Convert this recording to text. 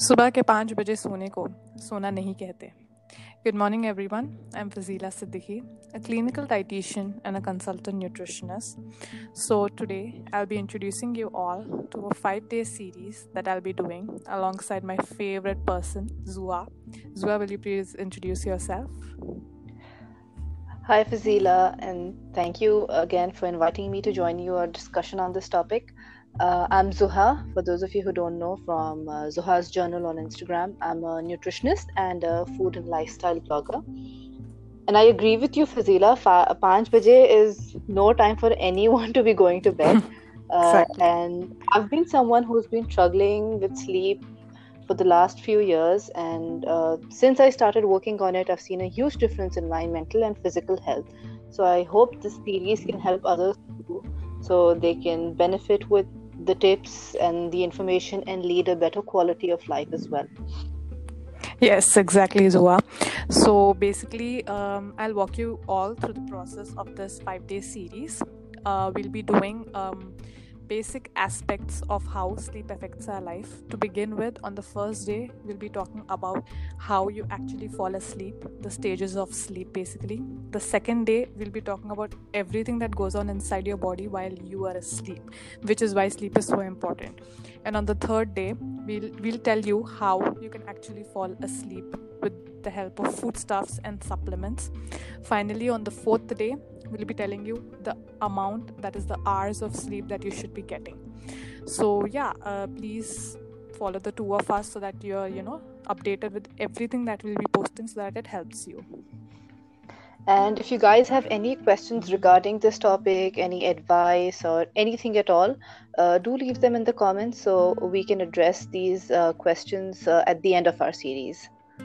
सुबह के पाँच बजे सोने को सोना नहीं कहते Good morning, everyone. I'm Fazila Siddiqui, a clinical dietitian and a consultant nutritionist. So, today I'll be introducing you all to a five day series that I'll be doing alongside my favorite person, Zua. Zua, will you please introduce yourself? Hi, Fazila, and thank you again for inviting me to join your discussion on this topic. Uh, I'm Zuha, for those of you who don't know, from uh, Zuha's Journal on Instagram. I'm a nutritionist and a food and lifestyle blogger. And I agree with you, Fazila. Fa- 5 baje is no time for anyone to be going to bed. Uh, exactly. And I've been someone who's been struggling with sleep for the last few years. And uh, since I started working on it, I've seen a huge difference in my mental and physical health. So I hope this series can help others too, so they can benefit with the tips and the information and lead a better quality of life as well. Yes, exactly, Zuha. So basically, um, I'll walk you all through the process of this five day series. Uh, we'll be doing um, basic aspects of how sleep affects our life. To begin with, on the first day, we'll be talking about how you actually fall asleep, the stages of sleep basically. The second day, we'll be talking about everything that goes on inside your body while you are asleep, which is why sleep is so important. And on the third day, we'll we'll tell you how you can actually fall asleep with the help of foodstuffs and supplements. Finally, on the fourth day, we'll be telling you the amount that is the hours of sleep that you should be getting so yeah uh, please follow the two of us so that you're you know updated with everything that we'll be posting so that it helps you and if you guys have any questions regarding this topic, any advice, or anything at all, uh, do leave them in the comments so we can address these uh, questions uh, at the end of our series.